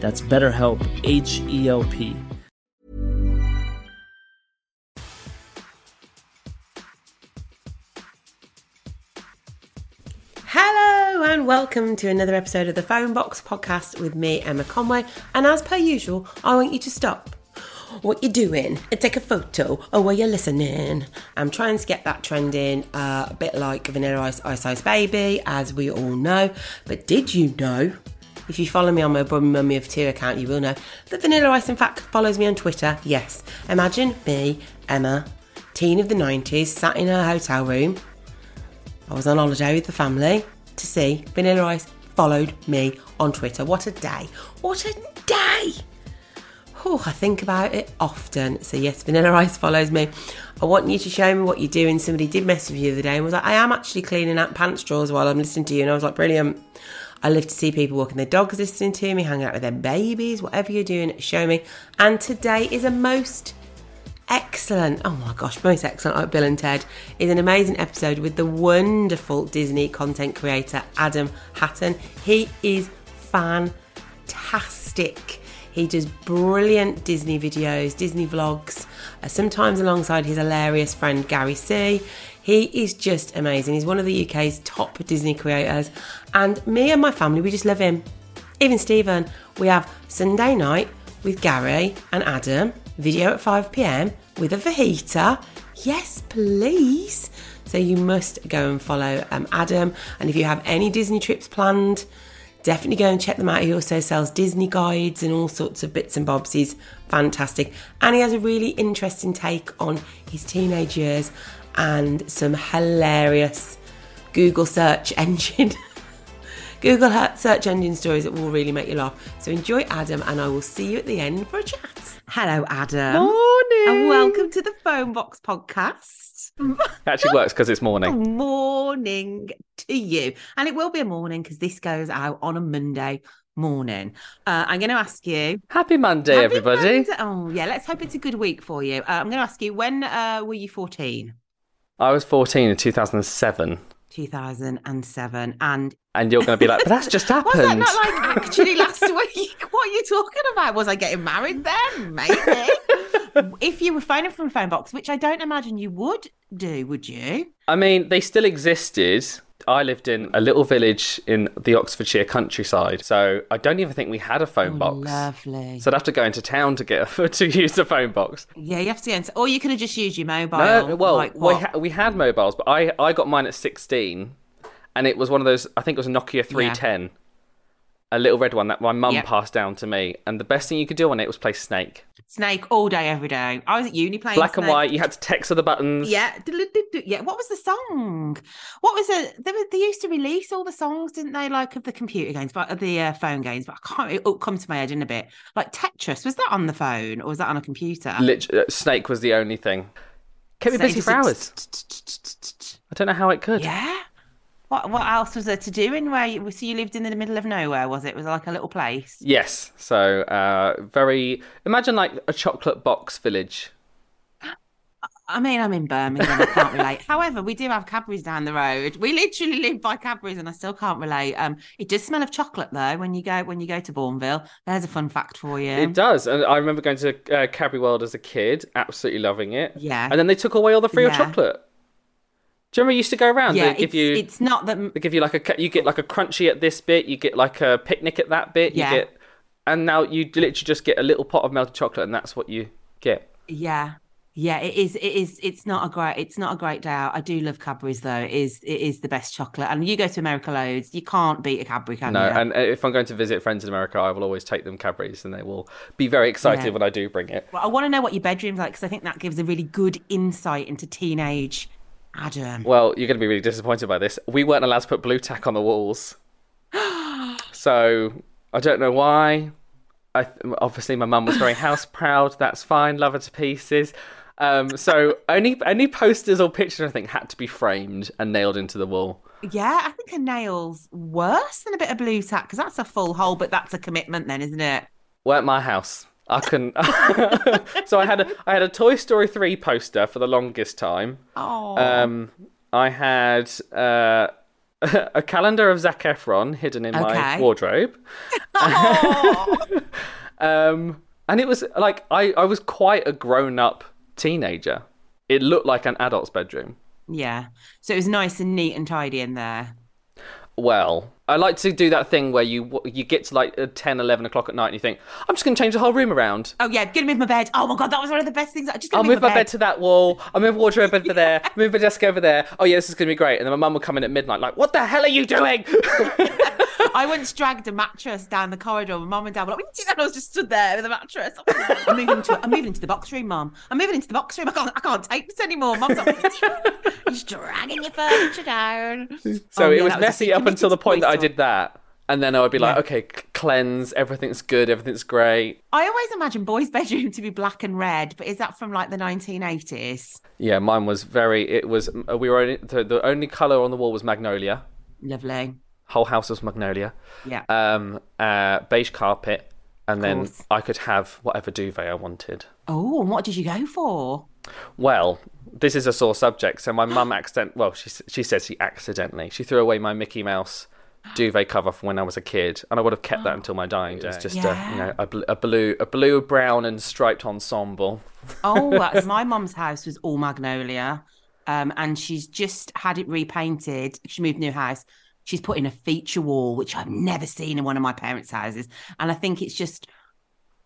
That's BetterHelp, H E L P. Hello and welcome to another episode of the Phone Box podcast with me, Emma Conway. And as per usual, I want you to stop what you're doing and take a photo of where you're listening. I'm trying to get that trending, uh, a bit like Vanilla Ice Ice Ice Baby, as we all know. But did you know? If you follow me on my Brummy Mummy of Two account, you will know that Vanilla Ice, in fact, follows me on Twitter. Yes, imagine me, Emma, teen of the 90s, sat in her hotel room. I was on holiday with the family to see Vanilla Ice followed me on Twitter. What a day! What a day! Oh, I think about it often. So yes, Vanilla Ice follows me. I want you to show me what you're doing. Somebody did message me the other day and was like, I am actually cleaning out pants drawers while I'm listening to you. And I was like, brilliant. I love to see people walking their dogs listening to me, hanging out with their babies, whatever you're doing, show me. And today is a most excellent, oh my gosh, most excellent, like Bill and Ted, is an amazing episode with the wonderful Disney content creator Adam Hattan. He is fantastic. He does brilliant Disney videos, Disney vlogs, uh, sometimes alongside his hilarious friend Gary C. He is just amazing. He's one of the UK's top Disney creators. And me and my family, we just love him. Even Stephen, we have Sunday night with Gary and Adam, video at 5 pm with a fajita. Yes, please. So you must go and follow um, Adam. And if you have any Disney trips planned, definitely go and check them out. He also sells Disney guides and all sorts of bits and bobs. He's fantastic. And he has a really interesting take on his teenage years and some hilarious Google search engine. Google search engine stories that will really make you laugh. So enjoy Adam, and I will see you at the end for a chat. Hello, Adam. Morning. And welcome to the Phone Box podcast. It actually works because it's morning. Morning to you. And it will be a morning because this goes out on a Monday morning. Uh, I'm going to ask you. Happy Monday, Happy everybody. Monday- Oh, yeah. Let's hope it's a good week for you. Uh, I'm going to ask you, when uh, were you 14? I was 14 in 2007. 2007. And And you're going to be like, but that's just happened was that not like actually last week? What are you talking about? Was I getting married then? Maybe. if you were phoning from a phone box, which I don't imagine you would do, would you? I mean, they still existed. I lived in a little village in the Oxfordshire countryside, so I don't even think we had a phone oh, box. Oh, Lovely. So I'd have to go into town to get a, to use a phone box. Yeah, you have to go into, or you could have just used your mobile. No, well, like we, ha- we had mobiles, but I, I got mine at 16, and it was one of those, I think it was a Nokia 310, a little red one that my mum Yep. passed down to me. And the best thing you could do on it was play Snake. Snake all day, every day. I was at uni playing Black and white, you had to text the buttons. Yeah, yeah. What was the song? What was it? They, were- they used to release all the songs, didn't they? Like of the computer games, but of the uh, phone games. But I can't. It'll come to my head in a bit. Like Tetris, was that on the phone or was that on a computer? Lit- uh, Snake was the only thing. Kept me busy for hours. I don't know how it could. Yeah. What what else was there to do in where you so you lived in the middle of nowhere, was it? Was it like a little place? Yes. So uh, very imagine like a chocolate box village. I mean, I'm in Birmingham. I can't relate. However, we do have Cadbury's down the road. We literally live by Cadbury's, and I still can't relate. Um, it does smell of chocolate though when you go when you go to Bournville. There's a fun fact for you. It does, and I remember going to uh, Cadbury World as a kid, absolutely loving it. Yeah. And then they took away all the free Yeah. chocolate. Do you remember you used to go around? yeah, it's, you it's not that. they give you like a you get like a crunchy at this bit, you get like a picnic at that bit, Yeah. you get, and now you literally just get a little pot of melted chocolate, and that's what you get. Yeah, yeah, it is. It is. It's not a great. It's not a great day out. I do love Cadbury's though. It is. It is the best chocolate. And you go to America loads, you can't beat a Cadbury, can No, you? and uh, if I'm going to visit friends in America, I will always take them Cadbury's, and they will be very excited Yeah. when I do bring it. Well, I want to know what your bedroom's like because I think that gives a really good insight into teenage Adam. Well, you're going to be really disappointed by this. We weren't allowed to put blue tack on the walls. so I don't know why. I th- obviously my mum was very house proud. That's fine. Love her to pieces. Um, so only any posters or pictures I think had to be framed and nailed into the wall. Yeah, I think a nail's worse than a bit of blue tack because that's a full hole, but that's a commitment then, isn't it? Weren't my house. I couldn't. so I had a I had a Toy Story three poster for the longest time. Oh, Um, I had uh, a calendar of Zac Efron hidden in my Okay. wardrobe. um, and it was like I, I was quite a grown up teenager. It looked like an adult's bedroom. yeah. So it was nice and neat and tidy in there. Well, I like to do that thing where you you get to like uh, 10, 11 o'clock at night and you think, I'm just going to change the whole room around. Oh yeah, gonna move my bed. Oh my god, that was one of the best things. I just I'll move my bed to that wall. I'll move wardrobe over there. Move my desk over there. Oh yeah, this is gonna be great. And then my mum would come in at midnight, like, "What the hell are you doing?" I once dragged a mattress down the corridor. My mum and dad were like, "What are you doing?" And I was just stood there with a mattress. I'm moving into I'm moving into the box room, mum. I'm moving into the box room. I can't I can't take this anymore. Mum's like, "You're just dragging your furniture down. So Oh, it yeah, was messy up until the point that I Story. did that. And then I would be like, Yeah. okay, c- cleanse, everything's good, everything's great. I always imagine boys' bedroom to be black and red, but is that from like the 1980s? Yeah, mine was very, it was, uh, we were, only, the, the only colour on the wall was magnolia. Lovely. Whole house was magnolia. Yeah. Um, uh, beige carpet. And then course. I could have whatever duvet I wanted. Oh, and what did you go for? Well, this is a sore subject. So my mum accident. Well, she she says she accidentally she threw away my Mickey Mouse duvet cover from when I was a kid, and I would have kept that until my dying day. It was just a you know a, bl- a blue a blue brown and striped ensemble. Oh, uh, my mum's house was all magnolia, um, and she's just had it repainted. She moved new house. She's put in a feature wall, which I've never seen in one of my parents' houses, and I think it's just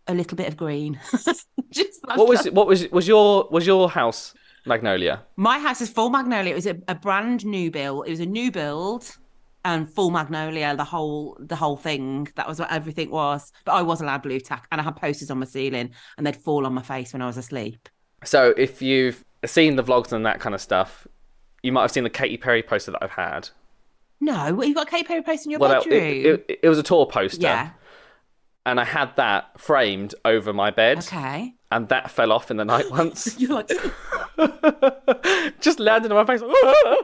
a little bit of green. just What was what was was your was your house magnolia? my house is full magnolia. It was a, a brand new build. It was a new build and full magnolia. The whole the whole thing. That was what everything was. But I was allowed blue tack, and I had posters on my ceiling, and they'd fall on my face when I was asleep. So if you've seen the vlogs and that kind of stuff, you might have seen the Katy Perry poster that I've had. No, what, you got a Katy Perry poster in your Well, it, bedroom? it, it was a tour poster, yeah. and I had that framed over my bed, Okay. and that fell off in the night once. You're like, just landed on my face.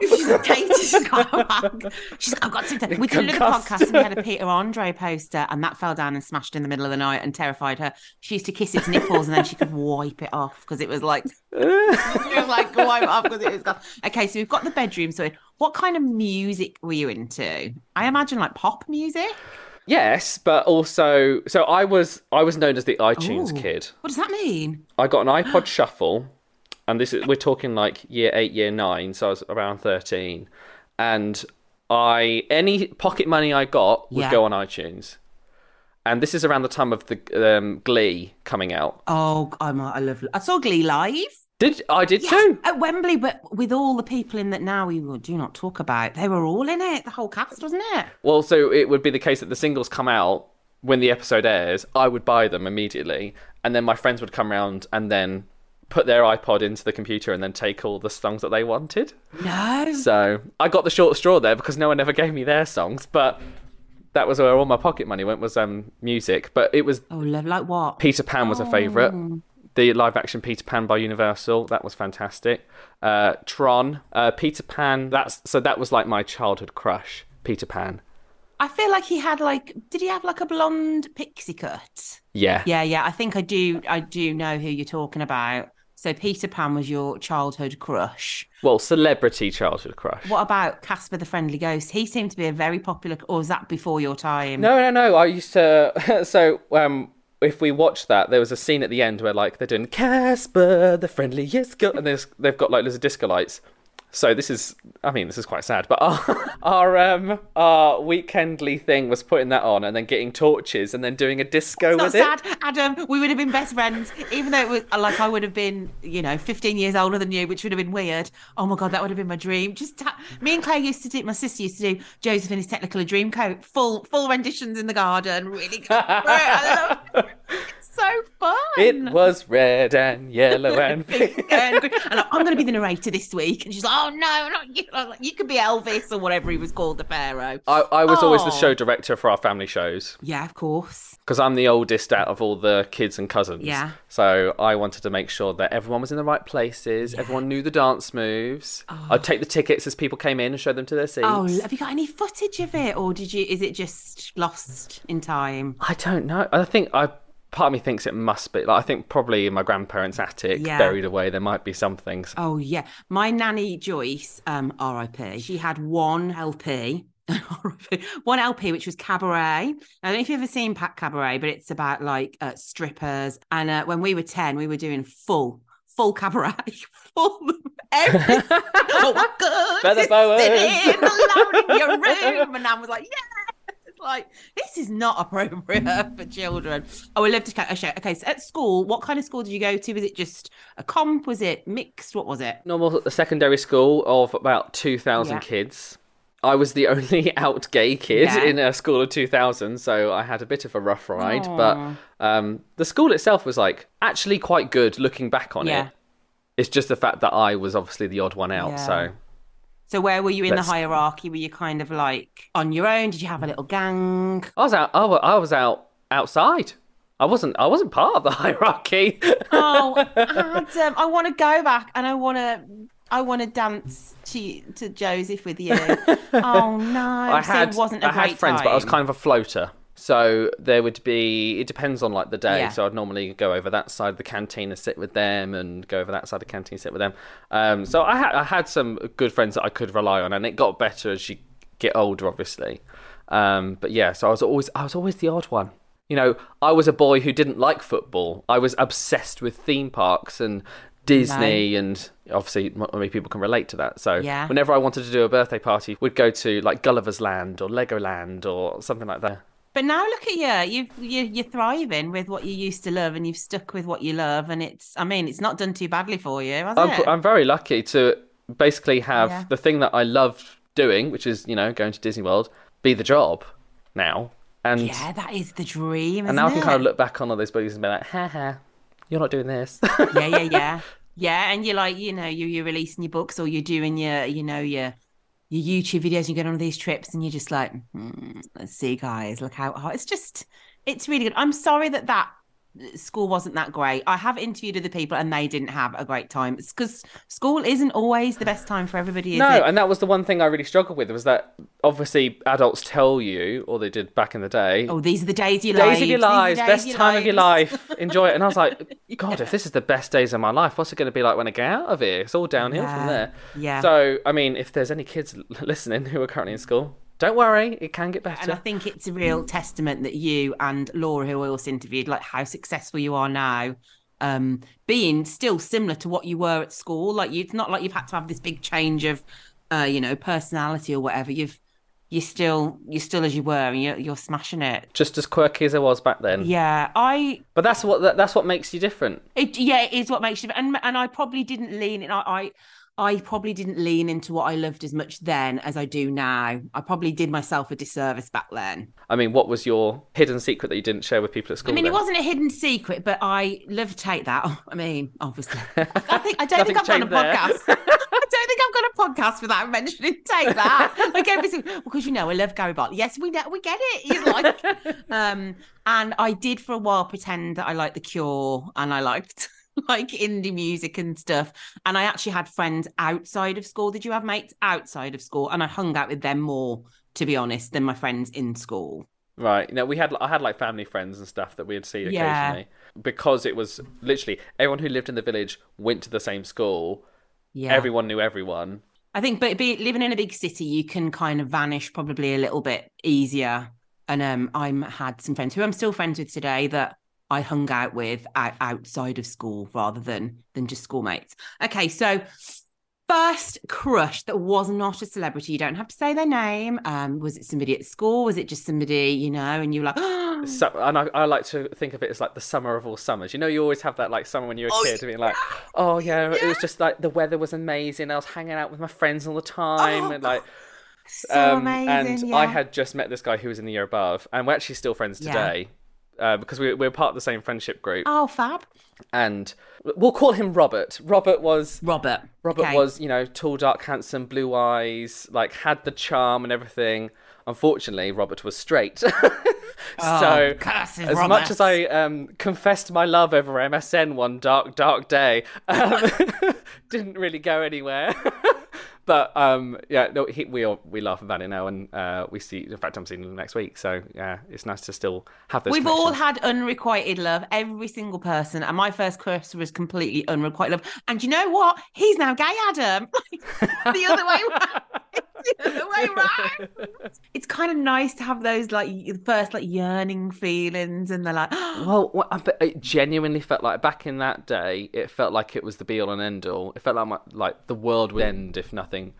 she's like, Katie's got, she's like, I've got something. We did another podcast and we had a Peter Andre poster and that fell down and smashed in the middle of the night and terrified her. She used to kiss its nipples and then she could wipe it off because it was like, she was like, wipe it off because it was gone. Okay, so we've got the bedroom. So what kind of music were you into? I imagine like pop music. yes, but also, so I was I was known as the iTunes Ooh. kid. What does that mean? I got an iPod Shuffle, and this is we're talking like year eight, year nine, so I was around thirteen, and I any pocket money I got would Yeah. go on iTunes. And this is around the time of the um, Glee coming out. Oh, I'm, I love. I saw Glee live. Did I did Yes, too? at Wembley, but with all the people in that now we do not talk about. They were all in it, the whole cast, wasn't it? Well, so it would be the case that the singles come out when the episode airs. I would buy them immediately, and then my friends would come round and then put their iPod into the computer and then take all the songs that they wanted. No. So I got the short straw there because no one ever gave me their songs, but that was where all my pocket money went was um music. But it was Oh, like what? Peter Pan was a favourite. the live action Peter Pan by Universal. That was fantastic. Uh, Tron, uh, Peter Pan. That's so that was like my childhood crush. Peter Pan. I feel like he had like, did he have like a blonde pixie cut? Yeah. Yeah, yeah. I think I do. I do know who you're talking about. So Peter Pan was your childhood crush. Well, celebrity childhood crush. What about Casper the Friendly Ghost? He seemed to be a very popular. Or was that before your time? No, no, no. I used to. so, um, if we watch that, there was a scene at the end where like they're doing Casper the friendliest girl, and there's they've got like loads of disco lights. So this is, I mean, this is quite sad. But our our um our weekendly thing was putting that on and then getting torches and then doing a disco It's not with sad, it. Adam. We would have been best friends, even though it was like I would have been, you know, 15 years older than you, which would have been weird. Oh my god, that would have been my dream. Just ta- me and Claire used to do. My sister used to do Joseph in his Technicolor Dreamcoat, full full renditions in the garden. Really good. I love it. It's so fun. It was red and yellow and pink. and, and I'm going to be the narrator this week. And she's like, oh no, not you. Like, you could be Elvis or whatever he was called, the Pharaoh. I, I was always the Oh. show director for our family shows Yeah, of course. because I'm the oldest out of all the kids and cousins. Yeah. So I wanted to make sure that everyone was in the right places, everyone knew the dance moves. Oh. I'd take the tickets as people came in and show them to their seats. Oh, have you got any footage of it, or did you? Is it just lost in time? I don't know. I think I part of me thinks it must be. Like I think probably in my grandparents' attic, Yeah. buried away, there might be some things. Oh yeah, my nanny Joyce, um, R.I.P. She had one LP. One LP which was Cabaret. I don't know if you've ever seen Pat Cabaret, but it's about like uh, strippers. And uh, when we were ten, we were doing full, full cabaret, full everything. oh my god, Feather boas. sitting alone in your room, and Nan was like, yeah. Like this is not appropriate for children. Oh, we love to okay, okay. So at school, what kind of school did you go to? Was it just a comp? Was it mixed? What was it? Normal secondary school of about two thousand Yeah. kids. I was the only out gay kid Yeah. in a school of 2000, so I had a bit of a rough ride. Aw. But um, the school itself was like actually quite good looking back on Yeah. it. It's just the fact that I was obviously the odd one out. So So where were you in Let's- the hierarchy? Were you kind of like on your own? Did you have a little gang? I was out. I I was out outside. I wasn't. I wasn't part of the hierarchy. Oh, Adam, I want to go back and I want to. I want to dance to to Joseph with you. Oh no! I so had it wasn't a I had friends, but I was kind of a floater. So there would be. It depends on like the day. Yeah. So I'd normally go over that side of the canteen and sit with them, and go over that side of the canteen and sit with them. Um, so I had I had some good friends that I could rely on, and it got better as you get older, obviously. Um, but yeah, so I was always I was always the odd one. You know, I was a boy who didn't like football. I was obsessed with theme parks and Disney, and obviously many people can relate to that. So Yeah. whenever I wanted to do a birthday party, we'd go to like Gulliver's Land or Legoland or something like that. But now look at you. You you you're thriving with what you used to love, and you've stuck with what you love, and it's. I mean, it's not done too badly for you, has I'm, it? I'm very lucky to basically have Yeah. the thing that I loved doing, which is you know going to Disney World, be the job now, and yeah, that is the dream. and now I can kind of look back on all those buddies and be like, ha ha, you're not doing this. yeah, yeah, yeah, yeah. And you're like, you know, you you're releasing your books or you're doing your, you know, your your YouTube videos. You get on these trips, and you're just like, hmm, let's see, guys, look how hot. It's just, it's really good. I'm sorry that that school wasn't that great. I have interviewed other people, and they didn't have a great time. Because school isn't always the best time for everybody. Is no, it? and that was the one thing I really struggled with was that obviously adults tell you, or they did back in the day, oh, these are the days of your days lives. of your these are the lives, days best time of your life, enjoy it. And I was like, God, if this is the best days of my life, what's it going to be like when I get out of here? It's all downhill Yeah, from there. yeah. So, I mean, if there's any kids listening who are currently in school, don't worry, it can get better. And I think it's a real testament that you and Laura, who I also interviewed, like how successful you are now, um, being still similar to what you were at school. Like you, it's not like you've had to have this big change of, uh, you know, personality or whatever. You've, you're still, you're still as you were, and you're, you're smashing it. Just as quirky as I was back then. Yeah, I, But that's what that, that's what makes you different. it, yeah, it is what makes you, and and I probably didn't lean in. I, I, I probably didn't lean into what I loved as much then as I do now. I probably did myself a disservice back then. I mean, what was your hidden secret that you didn't share with people at school? I mean, it wasn't a hidden secret, but I love take that. I mean, obviously, I think I don't think I've got a there. podcast. I don't think I've got a podcast without mentioning take that. Like every single, because you know I love Gary Barlow. Yes, we know we get it. You like, um, and I did for a while pretend that I liked The Cure and I liked like indie music and stuff. And I actually had friends outside of school. Did you have mates outside of school? And I hung out with them more, to be honest, than my friends in school. Right. You know, we had I had like family friends and stuff that we'd see occasionally Yeah. because it was literally everyone who lived in the village went to the same school. Yeah. Everyone knew everyone. I think, but be, living in a big city, you can kind of vanish probably a little bit easier. And um, I'm had some friends who I'm still friends with today that I hung out with outside of school rather than than just schoolmates. Okay, so first crush that was not a celebrity. You don't have to say their name. Um, was it somebody at school? Was it just somebody you know? And you were like, So, and I, I like to think of it as like the summer of all summers. You know, you always have that like summer when you're a Oh, kid, being like, oh yeah, it was just like the weather was amazing. I was hanging out with my friends all the time, Oh, and like, so um, amazing. and yeah. I had just met this guy who was in the year above, and we're actually still friends Yeah. today. Uh, because we, we're part of the same friendship group, oh fab, and we'll call him Robert. Robert was Robert. Robert Okay. was, you know, tall, dark, handsome, blue eyes, like had the charm and everything. Unfortunately, Robert was straight. so, Oh, curses, as Robert. much as I um, confessed my love over MSN one dark, dark day, um, didn't really go anywhere. but um, yeah, no, he, we all, we laugh about it now, and uh, we see. In fact, I'm seeing him next week, so yeah, it's nice to still have those. We've all had unrequited love, every single person. And my first crush was completely unrequited love. And you know what? He's now gay, Adam. the other way the other way round. It's kind of nice to have those like first like yearning feelings, and they're like, Well, what- I it genuinely felt like back in that day, it felt like it was the be all and end all. It felt like my, like the world would end if nothing,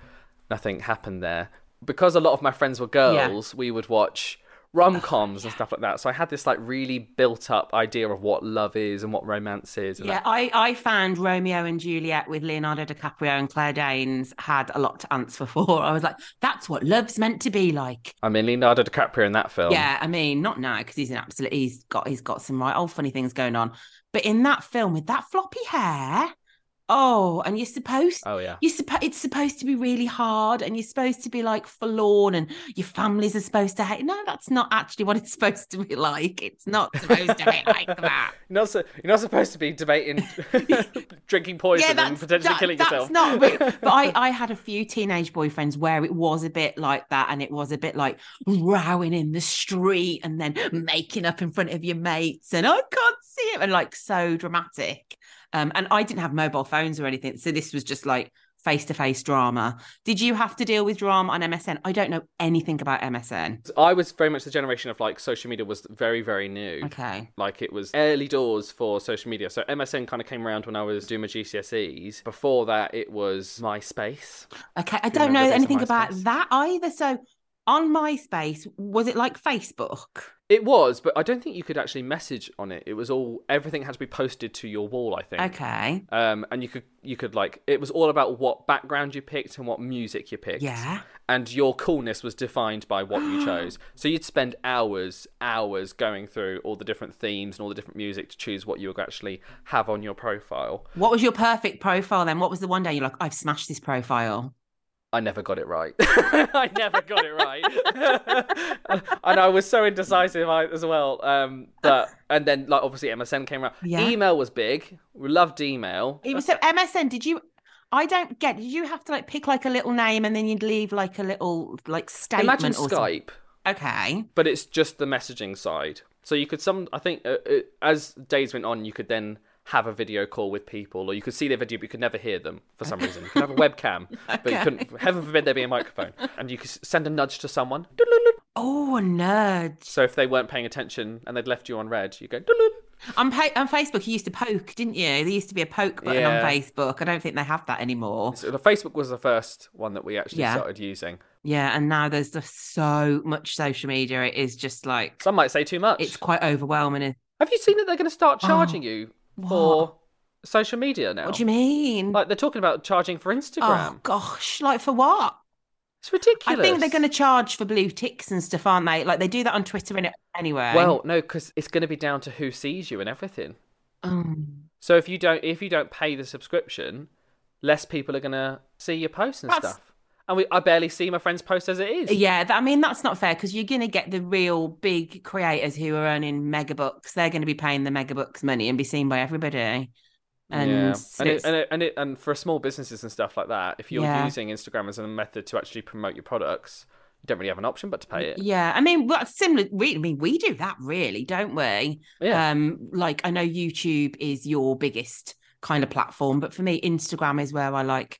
nothing happened there. Because a lot of my friends were girls, we would watch rom coms and stuff like that. So I had this like really built up idea of what love is and what romance is. And yeah. I I found Romeo and Juliet with Leonardo DiCaprio and Claire Danes had a lot to answer for. I was like, that's what love's meant to be like. I mean, Leonardo DiCaprio in that film. Yeah, I mean, not now because he's an absolute. He's got he's got some right old funny things going on, but in that film with that floppy hair, oh, and you're supposed. Oh yeah. You're supposed it's supposed to be really hard and you're supposed to be like forlorn and your families are supposed to hate. No, that's not actually what it's supposed to be like. It's not supposed to be like that. You're not, so, you're not supposed to be debating drinking poison and potentially that- killing that's yourself. not real. But I, I had a few teenage boyfriends where it was a bit like that, and it was a bit like rowing in the street and then making up in front of your mates, and I can't see it, and like so dramatic. Um, and I didn't have mobile phones or anything, so this was just like face to face drama. Did you have to deal with drama on MSN? I don't know anything about MSN. I was very much the generation of like social media was very, very new. Okay. Like it was early doors for social media. So MSN kind of came around when I was doing my GCSEs. Before that, it was MySpace. Okay, I don't know anything about that either. So on MySpace, was it like Facebook? It was, but I don't think you could actually message on it. It was all everything had to be posted to your wall. I think. Okay. Um, and you could you could like it was all about what background you picked and what music you picked. Yeah. And your coolness was defined by what you chose. So you'd spend hours, hours going through all the different themes and all the different music to choose what you would actually have on your profile. What was your perfect profile then? What was the one day you're like, I've smashed this profile? I never got it right. I never got it right, and I was so indecisive as well. Um, but and then like obviously MSN came around. Yeah. Email was big. We loved email. It was so MSN. Did you? I don't get. Did you have to like pick like a little name and then you'd leave like a little like statement? Imagine or something? Skype, Okay. but it's just the messaging side. So you could some. I think uh, uh, as days went on, you could then have a video call with people, or you could see their video, but you could never hear them for some reason. You could have a webcam, but you couldn't. Heaven forbid there be a microphone, and you could send a nudge to someone. Oh, a nerd. So if they weren't paying attention and they'd left you on red, you go. On, pa- on Facebook, you used to poke, didn't you? There used to be a poke button Yeah. on Facebook. I don't think they have that anymore. So the Facebook was the first one that we actually Yeah. started using. Yeah, and now there's just so much social media. It is just like Some might say too much. it's quite overwhelming. Have you seen that they're going to start oh. charging Oh, you for social media now? What do you mean? Like they're talking about charging for Instagram. oh gosh, like for what? It's ridiculous. I think they're going to charge for blue ticks and stuff, aren't they? Like they do that on Twitter and anyway. Well, no, because it's going to be down to who sees you and everything. um, So if you don't, if you don't pay the subscription, less people are going to see your posts and That's- stuff. And we, I barely see my friends' posts as it is. yeah, that, I mean that's not fair because you're going to get the real big creators who are earning mega bucks. They're going to be paying the mega bucks money and be seen by everybody. And yeah, and it, and it, and it, and for small businesses and stuff like that, if you're Yeah. using Instagram as a method to actually promote your products, you don't really have an option but to pay it. Yeah, I mean, well, similar. We, I mean, we do that really, don't we? Yeah. Um, like I know YouTube is your biggest kind of platform, but for me, Instagram is where I like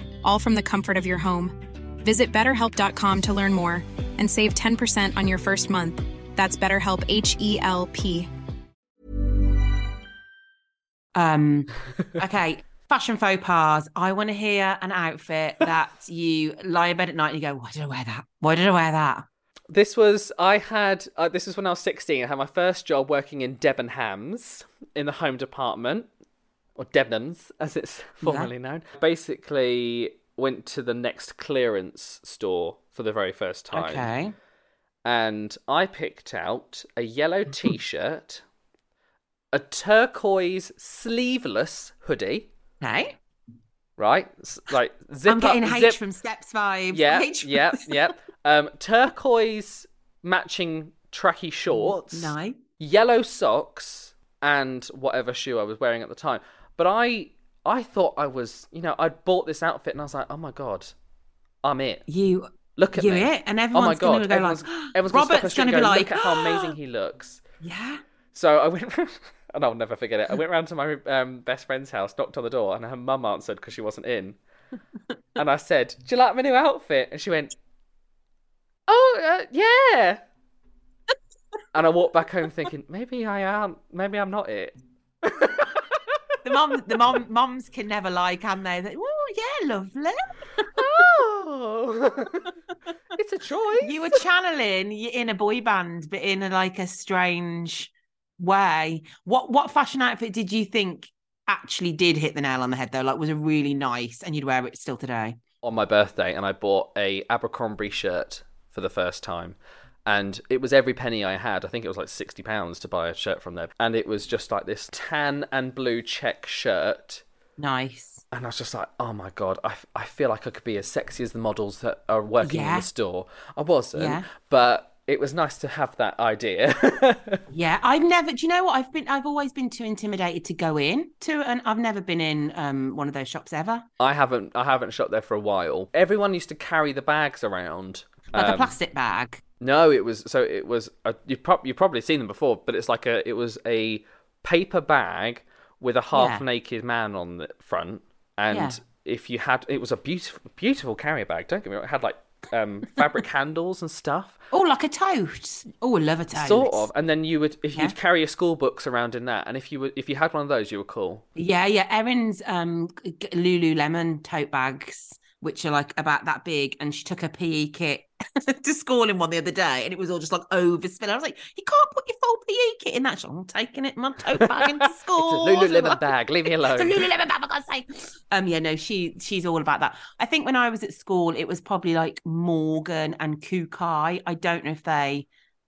all from the comfort of your home. Visit betterhelp.com to learn more and save 10% on your first month. That's BetterHelp H E L P. Um, okay, fashion faux pas. I want to hear an outfit that you lie in bed at night and you go, "Why did I wear that? Why did I wear that?" This was I had uh, this was when I was 16. I had my first job working in Debenhams in the home department or Debenhams as it's formerly known. Basically went to the next clearance store for the very first time. Okay. And I picked out a yellow t-shirt, a turquoise sleeveless hoodie, Okay. right? Like zip I'm getting up, H zip, from Steps Five. yeah, H from- yeah, yeah. Um, turquoise matching tracky shorts, No. yellow socks, and whatever shoe I was wearing at the time. But I, I thought I was, you know, I'd bought this outfit and I was like, oh my god, I'm it. You Look at you me. it, and oh my everyone's god, go everyone's, like, everyone's gonna Robert's to be go, like, look at how amazing he looks. Yeah. So I went, and I'll never forget it. I went round to my um, best friend's house, knocked on the door, and her mum answered because she wasn't in. and I said, "Do you like my new outfit?" And she went, "Oh, uh, yeah." and I walked back home thinking, maybe I am, maybe I'm not it. The mom, the mom, moms can never lie, can they? They- Oh yeah, lovely. Oh, it's a choice. You were channeling in a boy band, but in a, like a strange way. What what fashion outfit did you think actually did hit the nail on the head though? Like was a really nice and you'd wear it still today? on my birthday and I bought a Abercrombie shirt for the first time. And it was every penny I had. I think it was like sixty pounds to buy a shirt from there. And it was just like this tan and blue check shirt. Nice. And I was just like, oh my god, I, I feel like I could be as sexy as the models that are working in the store. I wasn't, Yeah. but it was nice to have that idea. Yeah, I've never. Do you know what? I've been. I've always been too intimidated to go in to, and I've never been in um one of those shops ever. I haven't I haven't shopped there for a while. Everyone used to carry the bags around. Like a um, plastic bag. No, it was so it was a, you've, prob- you've probably seen them before, but it's like a it was a paper bag with a half naked man on the front, and Yeah. if you had it was a beautiful beautiful carrier bag. Don't get me wrong, it had like um, fabric handles and stuff, Oh, like a tote. Oh, I love a tote. sort of. And then you would if Yeah. you'd carry your school books around in that, and if you would if you had one of those, you were cool. Yeah, yeah. Erin's um g- Lululemon tote bags, which are like about that big, and she took her PE kit to school in one the other day, and it was all just like overspilled. I was like, you can't put your full PE kit in that. She's like, I'm taking it in my tote bag into school. It's a Lululemon bag. Leave me alone. It's a Lululemon bag, for God's sake. Um, yeah, no, she she's all about that. I think when I was at school, it was probably like Morgan and Kookai. I don't know if they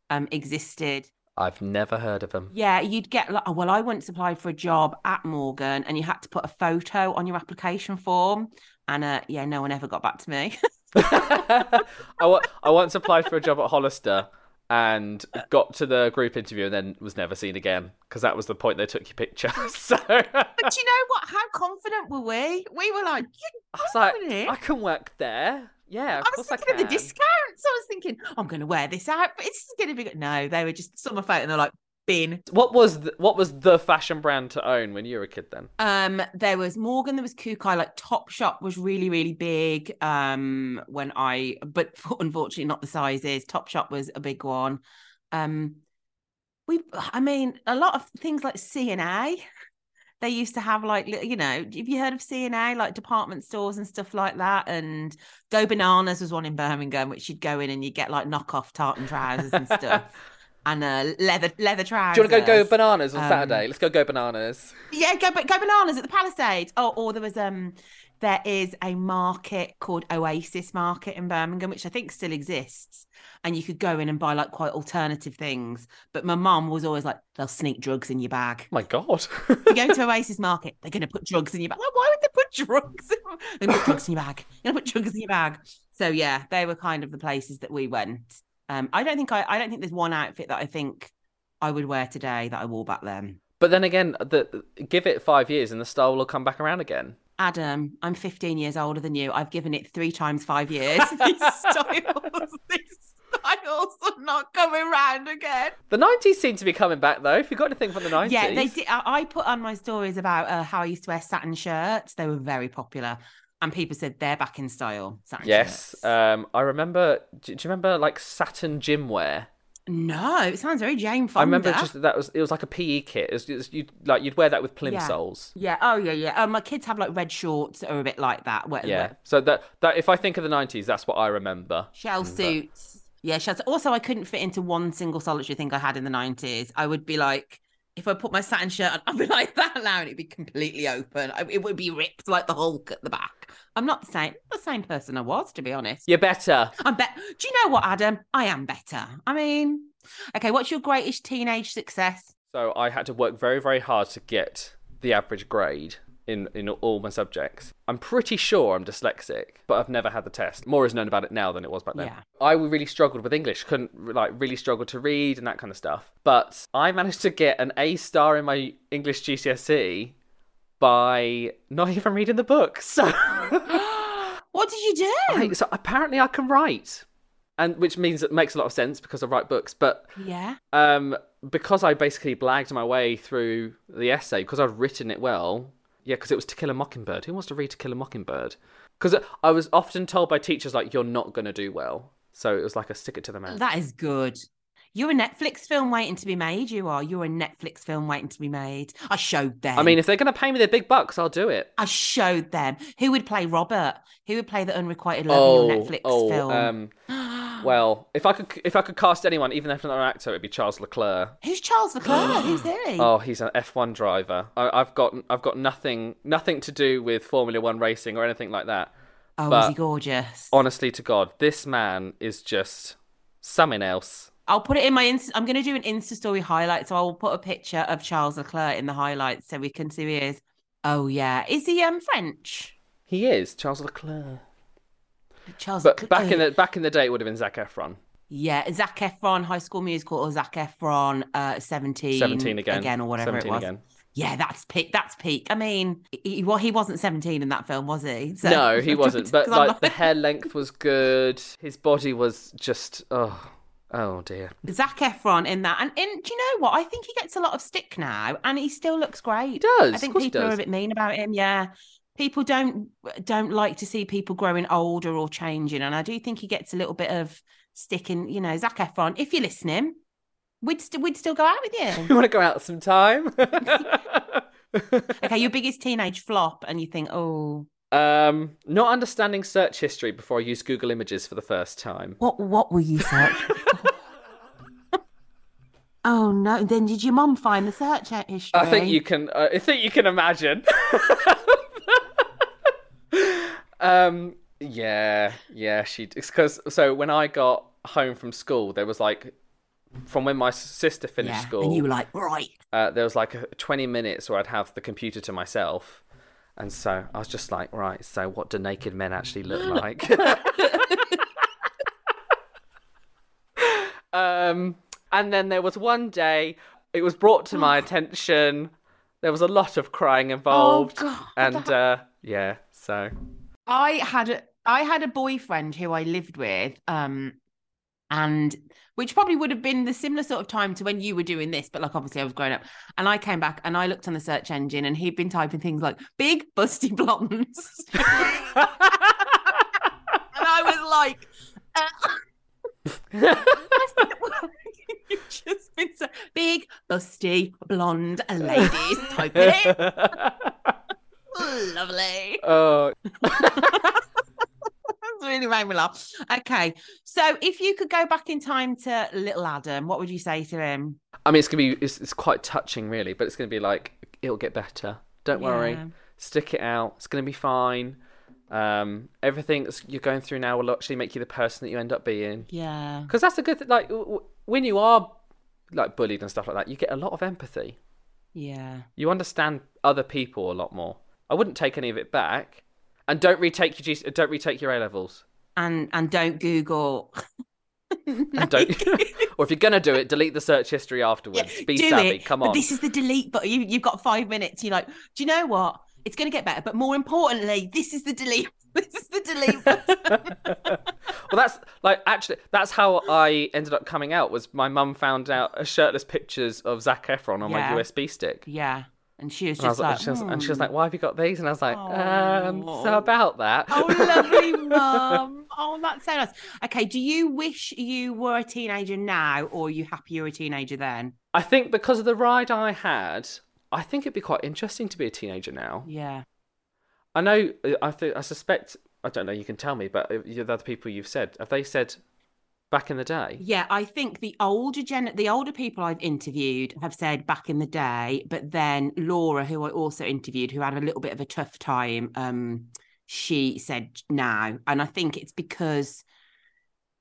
um existed. I've never heard of them. Yeah, you'd get like, well, I once applied for a job at Morgan, and you had to put a photo on your application form, and uh, yeah, no one ever got back to me. I, I once applied for a job at Hollister and got to the group interview and then was never seen again because that was the point they took your picture. so but you know what? How confident were we? We were like, yeah, was like. I can work there. Yeah, I was course I thinking of the discounts. I was thinking, I'm going to wear this out, but it's going to be good. No, they were just summer photo, and they're like, bin. What was the, what was the fashion brand to own when you were a kid? Then Um, there was Morgan, there was Kookai, like Top Shop was really, really big. Um, when I, but unfortunately not the sizes. Top Shop was a big one. Um, we, I mean, a lot of things like C and A. They used to have like li- you know, have you heard of C and A like department stores and stuff like that? And Go Bananas was one in Birmingham, which you'd go in and you'd get like knockoff tartan trousers and stuff, and uh, leather leather trousers. do you want to go go bananas on Um, Saturday? Let's go go bananas. Yeah, go go bananas at the Palisades. Oh, or there was um, there is a market called Oasis Market in Birmingham, which I think still exists, and you could go in and buy like quite alternative things. But my mum was always like, they'll sneak drugs in your bag. Oh my god. You go to Oasis Market, they're going to put drugs in your bag. Like, why would they put drugs? In... They're going to put drugs in your bag. They're going to put drugs in your bag. So yeah, they were kind of the places that we went. Um, I don't think I, I don't think there's one outfit that I think I would wear today that I wore back then. but then again, the give it five years and the style will come back around again. Adam, I'm 15 years older than you. I've given it three times five years. These styles, these styles are not coming round again. The nineties seem to be coming back though. If you got anything from the nineties, Yeah, they did. I I put on my stories about uh, how I used to wear satin shirts. They were very popular, and people said they're back in style. Satin Yes, um, I remember. Do, do you remember like satin gym wear? no, it sounds very Jane Fonda. I remember just that was it was like a PE kit. It was, it was- you'd like you'd wear that with Yeah. plimsolls. Yeah. Oh yeah, yeah. Um, my kids have like red shorts that are a bit like that. Where, Yeah. where- So that that if I think of the nineties, that's what I remember. Shell suits. Yeah, shell. Also, I couldn't fit into one single solitary thing I had in the nineties. I would be like, if I put my satin shirt on, I'd be like that now, and it'd be completely open. I, it would be ripped like the Hulk at the back. I'm not the same, the same person I was, to be honest. You're better. I'm better. Do you know what, Adam? I am better. I mean, okay. What's your greatest teenage success? So I had to work very very hard to get the average grade in in all my subjects. I'm pretty sure I'm dyslexic, but I've never had the test. More is known about it now than it was back then. Yeah. I really struggled with English, couldn't like really struggled to read and that kind of stuff. But I managed to get an A star in my English GCSE by not even reading the book. So What did you do? I- so apparently I can write. And which means it makes a lot of sense because I write books, but yeah. um, because I basically blagged my way through the essay because I'd written it well. Yeah, because it was To Kill a Mockingbird. Who wants to read To Kill a Mockingbird? Because I was often told by teachers like you're not going to do well, so it was like a stick it to the man. That is good. You're a Netflix film waiting to be made. You are. You're a Netflix film waiting to be made. I showed them. I mean, if they're going to pay me their big bucks, I'll do it. I showed them who would play Robert. Who would play the unrequited love Oh, in your Netflix oh, film? um, well, if I could, if I could cast anyone, even if not an actor, it'd be Charles Leclerc. Who's Charles Leclerc? Who's he? Oh, he's an F1 driver. I, I've got, I've got nothing, nothing to do with Formula One racing or anything like that. Oh, but- is he gorgeous? Honestly to God, this man is just something else. I'll put it in my. Insta- I'm going to do an Insta story highlight, so I will put a picture of Charles Leclerc in the highlights so we can see who he is. Oh yeah, is he um French? He is Charles Leclerc. Charles. But Leclerc. back in the back in the day, it would have been Zac Efron. Yeah, Zac Efron, High School Musical, or Zac Efron, uh, seventeen, Seventeen again. again, or whatever it was. again. Yeah, that's peak. That's peak. I mean, he, well, he wasn't seventeen in that film, was he? So- no, he wasn't. But like the hair length was good. His body was just oh oh dear. Zac Efron in that, and in, do you know what? I think he gets a lot of stick now, and he still looks great. He does, I think he people are a bit mean about him. Yeah, people don't don't like to see people growing older or changing, and I do think he gets a little bit of sticking. You know, Zac Efron, if you're listening, we'd st- we'd still go out with You you. want to go out sometime? okay, your biggest teenage flop, and you think, oh, um, not understanding search history before I used Google Images for the first time. what what were you searching? oh no! Then did your mum find the search history? I think you can. Uh, I think you can imagine. um. Yeah. Yeah. She. Because so when I got home from school, there was like, from when my sister finished Yeah, school, and you were like, right. uh, there was like a, 20 minutes where I'd have the computer to myself. And so I was just like, right, so what do naked men actually look like? um, and then there was one day, it was brought to my attention. There was a lot of crying involved. God, and uh, yeah, so I had a I had a boyfriend who I lived with. Um, and which probably would have been the similar sort of time to when you were doing this, but like obviously I was growing up. And I came back and I looked on the search engine and he'd been typing things like big busty blondes. and I was like, uh, You've just been so big, busty, blonde ladies typing it. Lovely. Oh, That's really made me laugh. Okay, so if you could go back in time to little Adam, what would you say to him? I mean, it's gonna be it's, it's quite touching, really, but it's gonna be like it'll get better. Don't worry, Yeah. stick it out. It's gonna be fine. Um, everything you're going through now will actually make you the person that you end up being. Yeah. Because that's a good thing. Like w- w- when you are like bullied and stuff like that, you get a lot of empathy. Yeah. You understand other people a lot more. I wouldn't take any of it back, and don't retake your G- don't retake your A levels. And and don't Google. And don't, or if you're gonna do it, delete the search history afterwards. Be do savvy. it. Come on. this is the delete button. You, you've got five minutes. You're like, do you know what? It's going to get better. But more importantly, this is the delete. This is the delete button. Well, that's like actually that's how I ended up coming out. Was my mum found out a shirtless pictures of Zac Efron on Yeah. my USB stick. yeah. And she was And, just was like, like, and, she was, and she "Hmm." was like, "Why have you got these?" And I was like, um, "So about that." Oh, lovely mum. Oh, that's so nice. Okay, do you wish you were a teenager now, or are you happy you were a teenager then? I think because of the ride I had, I think it'd be quite interesting to be a teenager now. Yeah. I know. I think. I suspect. I don't know. You can tell me, but uh, the other people you've said have they said back in the day? Yeah, I think the older gen, the older people I've interviewed have said back in the day, but then Laura, who I also interviewed, who had a little bit of a tough time, um, she said now, and I think it's because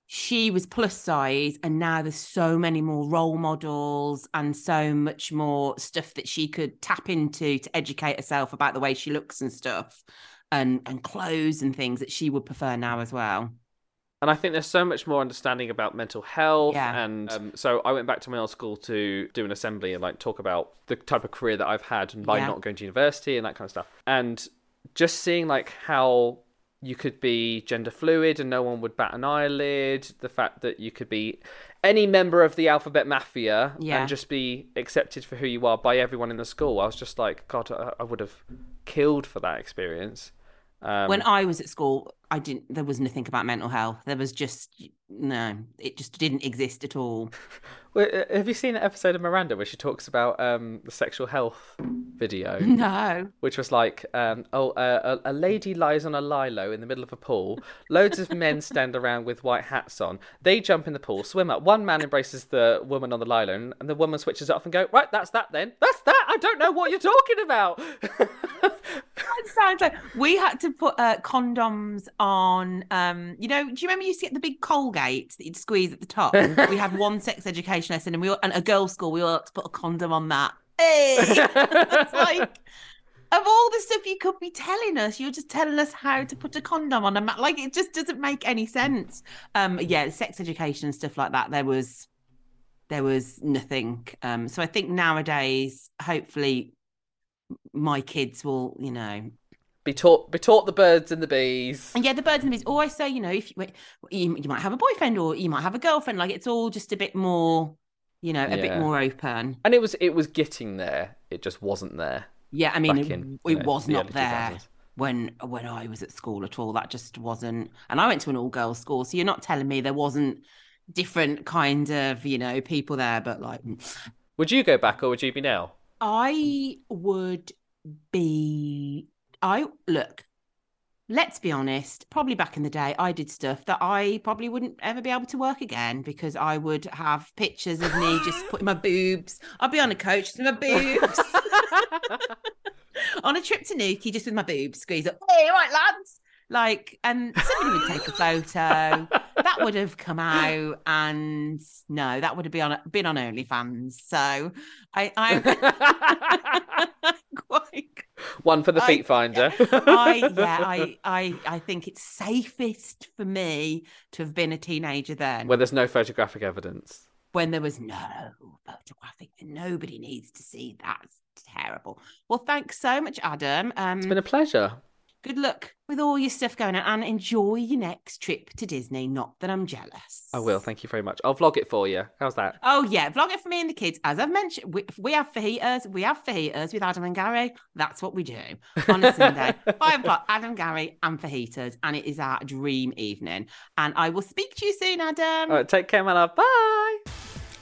she was plus size, and now there's so many more role models and so much more stuff that she could tap into to educate herself about the way she looks and stuff, and and clothes and things that she would prefer now as well. And I think there's so much more understanding about mental health. Yeah. And um, so I went back to my old school to do an assembly and like talk about the type of career that I've had and by Yeah. not going to university and that kind of stuff. And just seeing like how you could be gender fluid and no one would bat an eyelid. The fact that you could be any member of the alphabet mafia Yeah. and just be accepted for who you are by everyone in the school. I was just like, God, I, I would have killed for that experience. Um, when I was at school, I didn't. There was nothing about mental health. There was just no. It just didn't exist at all. Well, uh, have you seen that episode of Miranda where she talks about um, the sexual health video, No. which was like, um, oh, uh, a, a lady lies on a lilo in the middle of a pool. Loads of men stand around with white hats on. They jump in the pool, swim up. One man embraces the woman on the lilo, and- the woman switches it off and go, right, that's that then. That's that. I don't know what you're talking about. It sounds like we had to put uh, condoms on. Um, you know, do you remember you used to get the big Colgate that you'd squeeze at the top? we had one sex education lesson, and we all, and a girls' school. We all had to put a condom on that. Hey, it's like of all the stuff you could be telling us, you're just telling us how to put a condom on a mat. Like it just doesn't make any sense. Um, yeah, sex education and stuff like that. There was there was nothing. Um, so I think nowadays, hopefully, my kids will, you know, be taught, be taught the birds and the bees. and yeah, the birds and the bees. Always say, you know, if you, you you might have a boyfriend or you might have a girlfriend, like it's all just a bit more, you know, a bit more open. And it was, it was getting there. It just wasn't there. Yeah, I mean, it, in, it you know, was the not there 2000s. when when I was at school at all. That just wasn't. And I went to an all girls school, so you're not telling me there wasn't different kind of you know people there. But like, mm. Would you go back or would you be now? I would be. I look. Let's be honest. Probably back in the day, I did stuff that I probably wouldn't ever be able to work again because I would have pictures of me just putting my boobs. I'd be on a coach with my boobs. on a trip to Newquay just with my boobs squeeze up. Hey, all right, lads. Like, and somebody would take a photo. That would have come out, and no, that would have been on been on OnlyFans. So, I, I quite One for the I- feet finder. I yeah, I I I think it's safest for me to have been a teenager then, Where there's no photographic evidence. when there was no photographic. Nobody needs to see that. It's terrible. Well, thanks so much, Adam. Um, It's been a pleasure. Good luck with all your stuff going on and enjoy your next trip to Disney. Not that I'm jealous. I will. Thank you very much. I'll vlog it for you. How's that? Oh yeah, vlog it for me and the kids. As I've mentioned, we, we have fajitas. We have fajitas with Adam and Gary. That's what we do on a Sunday. Five o'clock, Adam, Gary, and fajitas, and it is our dream evening. And I will speak to you soon, Adam. All right, take care, my love. Bye.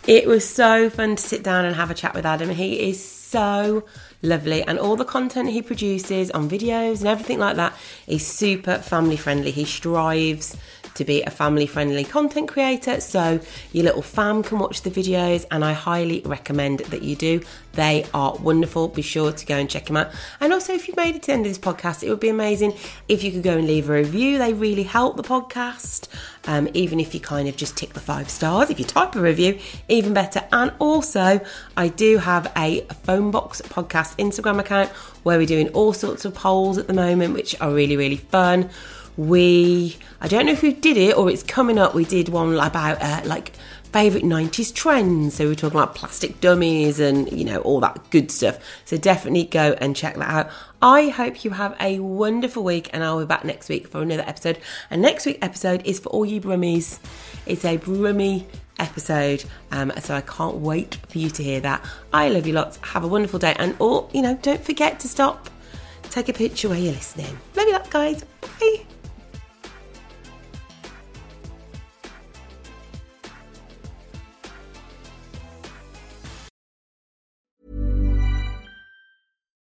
It was so fun to sit down and have a chat with Adam. He is so lovely, and all the content he produces on videos and everything like that is super family friendly. He strives to be a family friendly content creator so your little fam can watch the videos and I highly recommend that you do. They are wonderful. Be sure to go and check them out. And also if you've made it to the end of this podcast, it would be amazing if you could go and leave a review. They really help the podcast. Um, even if you kind of just tick the five stars, if you type a review, even better. And also, I do have a phone box podcast Instagram account where we're doing all sorts of polls at the moment, which are really, really fun we I don't know if we did it or it's coming up. We did one about uh, like favorite 90s trends. So we are talking about plastic dummies and you know all that good stuff. So definitely go and check that out. I hope you have a wonderful week and I'll be back next week for another episode. And next week's episode is for all you brummies. It's a brummy episode. Um, so I can't wait for you to hear that. I love you lots. Have a wonderful day and all, you know, don't forget to stop. Take a picture while you're listening. Love you lots, guys. Bye.